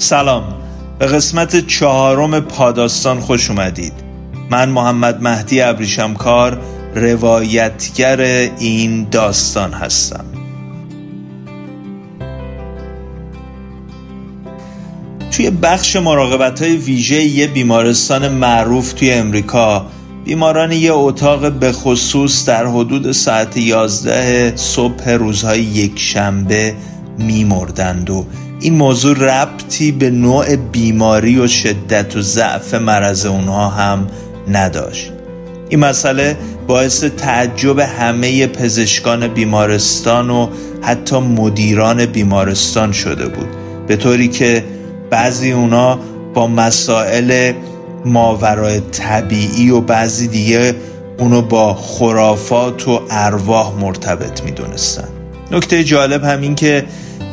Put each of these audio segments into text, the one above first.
سلام. به قسمت چهارم پاداستان خوش اومدید. من محمد مهدی ابریشمکار روایتگر این داستان هستم. توی بخش مراقبت های ویژه یه بیمارستان معروف توی امریکا بیماران یه اتاق به خصوص در حدود ساعت 11 صبح روزهای یک شنبه میمردند و این موضوع ربطی به نوع بیماری و شدت و ضعف مرض اونها هم نداشت. این مسئله باعث تعجب همه پزشکان بیمارستان و حتی مدیران بیمارستان شده بود. به طوری که بعضی اونا با مسائل ماورای طبیعی و بعضی دیگه اونو با خرافات و ارواح مرتبط می‌دونستن. نکته جالب همین که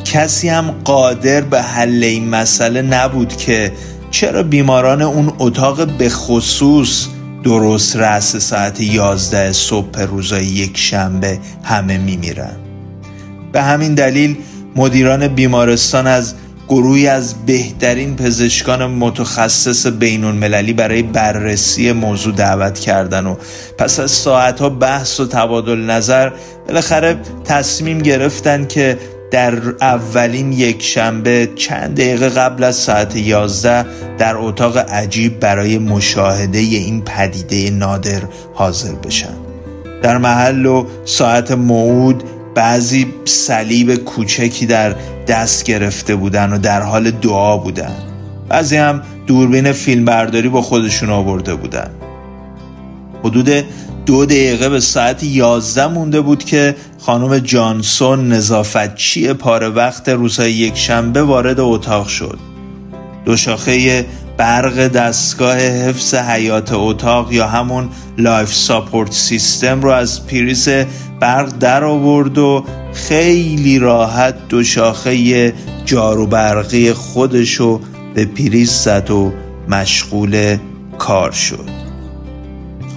کسی هم قادر به حل این مسئله نبود که چرا بیماران اون اتاق به خصوص درست رأس ساعت 11 صبح روزای یک شنبه همه میمیرن. به همین دلیل مدیران بیمارستان از گروهی از بهترین پزشکان متخصص بین المللی برای بررسی موضوع دعوت کردن و پس از ساعتها بحث و تبادل نظر بالاخره تصمیم گرفتن که در اولین یک شنبه چند دقیقه قبل از ساعت 11 در اتاق عجیب برای مشاهده این پدیده نادر حاضر بشن. در محل و ساعت موعود بعضی صلیب کوچکی در دست گرفته بودن و در حال دعا بودن. بعضی هم دوربین فیلمبرداری با خودشون آورده بودن. حدود دو دقیقه به ساعت یازده مونده بود که خانم جانسون نظافتچی پاره وقت روزهای یک شنبه وارد اتاق شد. دو شاخه برق دستگاه حفظ حیات اتاق یا همون life support system رو از پریز برق در آورد و خیلی راحت دو شاخه جارو برقی خودشو به پریز زد و مشغول کار شد.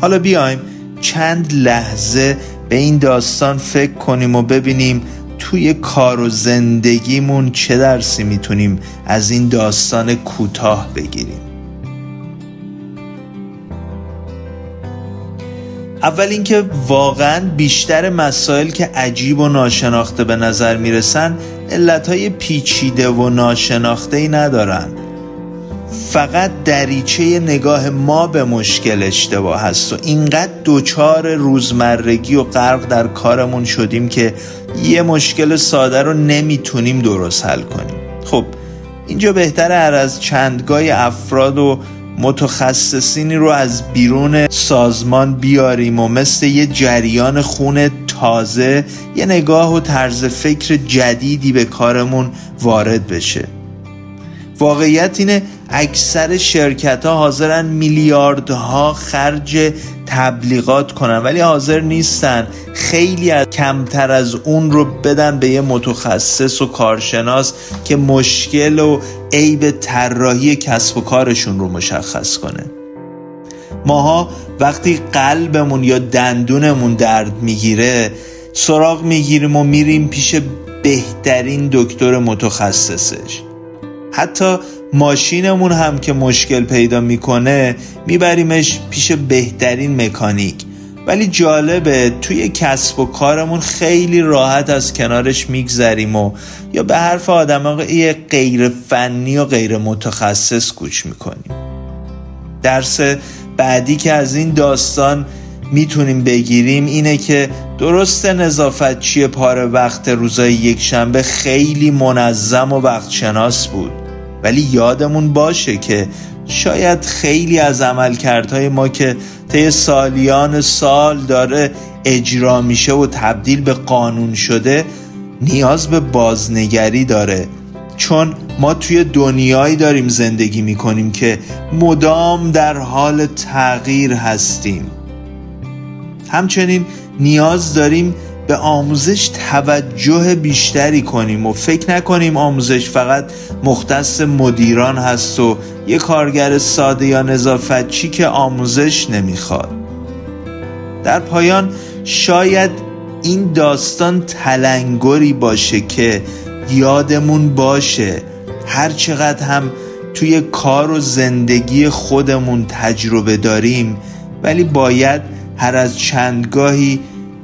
حالا بیایم چند لحظه به این داستان فکر کنیم و ببینیم توی کار و زندگیمون چه درسی می‌تونیم از این داستان کوتاه بگیریم. اول اینکه واقعا بیشتر مسائل که عجیب و ناشناخته به نظر می‌رسن علتهای پیچیده و ناشناخته ای ندارن. فقط دریچه نگاه ما به مشکل اشتباه هست و اینقدر دوچار روزمرگی و غرق در کارمون شدیم که یه مشکل ساده رو نمی‌تونیم درست حل کنیم. خب اینجا بهتره هر از چندگاه افراد و متخصصینی رو از بیرون سازمان بیاریم و مثل یه جریان خون تازه یه نگاه و طرز فکر جدیدی به کارمون وارد بشه. واقعیت اینه اکثر شرکت ها حاضرن میلیاردها خرج تبلیغات کنن ولی حاضر نیستن. خیلی از کمتر از اون رو بدن به یه متخصص و کارشناس که مشکل و عیب طراحی کسب و کارشون رو مشخص کنه. ماها وقتی قلبمون یا دندونمون درد می‌گیره سراغ می‌گیریم و میریم پیش بهترین دکتر متخصصش. حتی ماشینمون هم که مشکل پیدا می‌کنه میبریمش پیش بهترین مکانیک. ولی جالبه توی کسب و کارمون خیلی راحت از کنارش میگذریم و یا به حرف آدم غیر فنی و غیر متخصص گوش می‌کنیم. درس بعدی که از این داستان می‌تونیم بگیریم اینه که درست نظافتچی پاره وقت روزای یک شنبه خیلی منظم و وقت شناس بود. ولی یادمون باشه که شاید خیلی از عملکردهای ما که طی سالیان سال داره اجرا میشه و تبدیل به قانون شده نیاز به بازنگری داره. چون ما توی دنیایی داریم زندگی می‌کنیم که مدام در حال تغییر هستیم. همچنین نیاز داریم به آموزش توجه بیشتری کنیم و فکر نکنیم آموزش فقط مختص مدیران هست و یه کارگر ساده یا نظافتچی که آموزش نمی‌خواد. در پایان شاید این داستان تلنگری باشه که یادمون باشه هر چقدر هم توی کار و زندگی خودمون تجربه داریم ولی باید هر از چندگاهی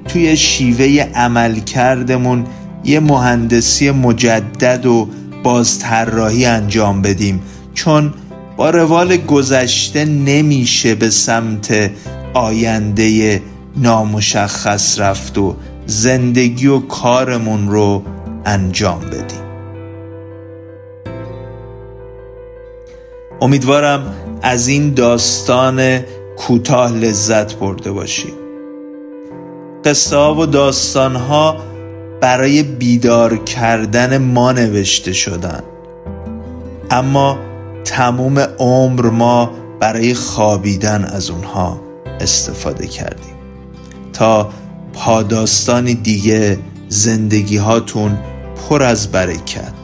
توی شیوه عمل کردمون یه مهندسی مجدد و بازطراحی انجام بدیم. چون با روال گذشته نمیشه به سمت آینده نامشخص رفت و زندگی و کارمون رو انجام بدیم. امیدوارم از این داستان کوتاه لذت برده باشید. قصه ها و داستان ها برای بیدار کردن ما نوشته شدن. اما تموم عمر ما برای خوابیدن از اونها استفاده کردیم. تا پاداستانی دیگه زندگی هاتون پر از برکت.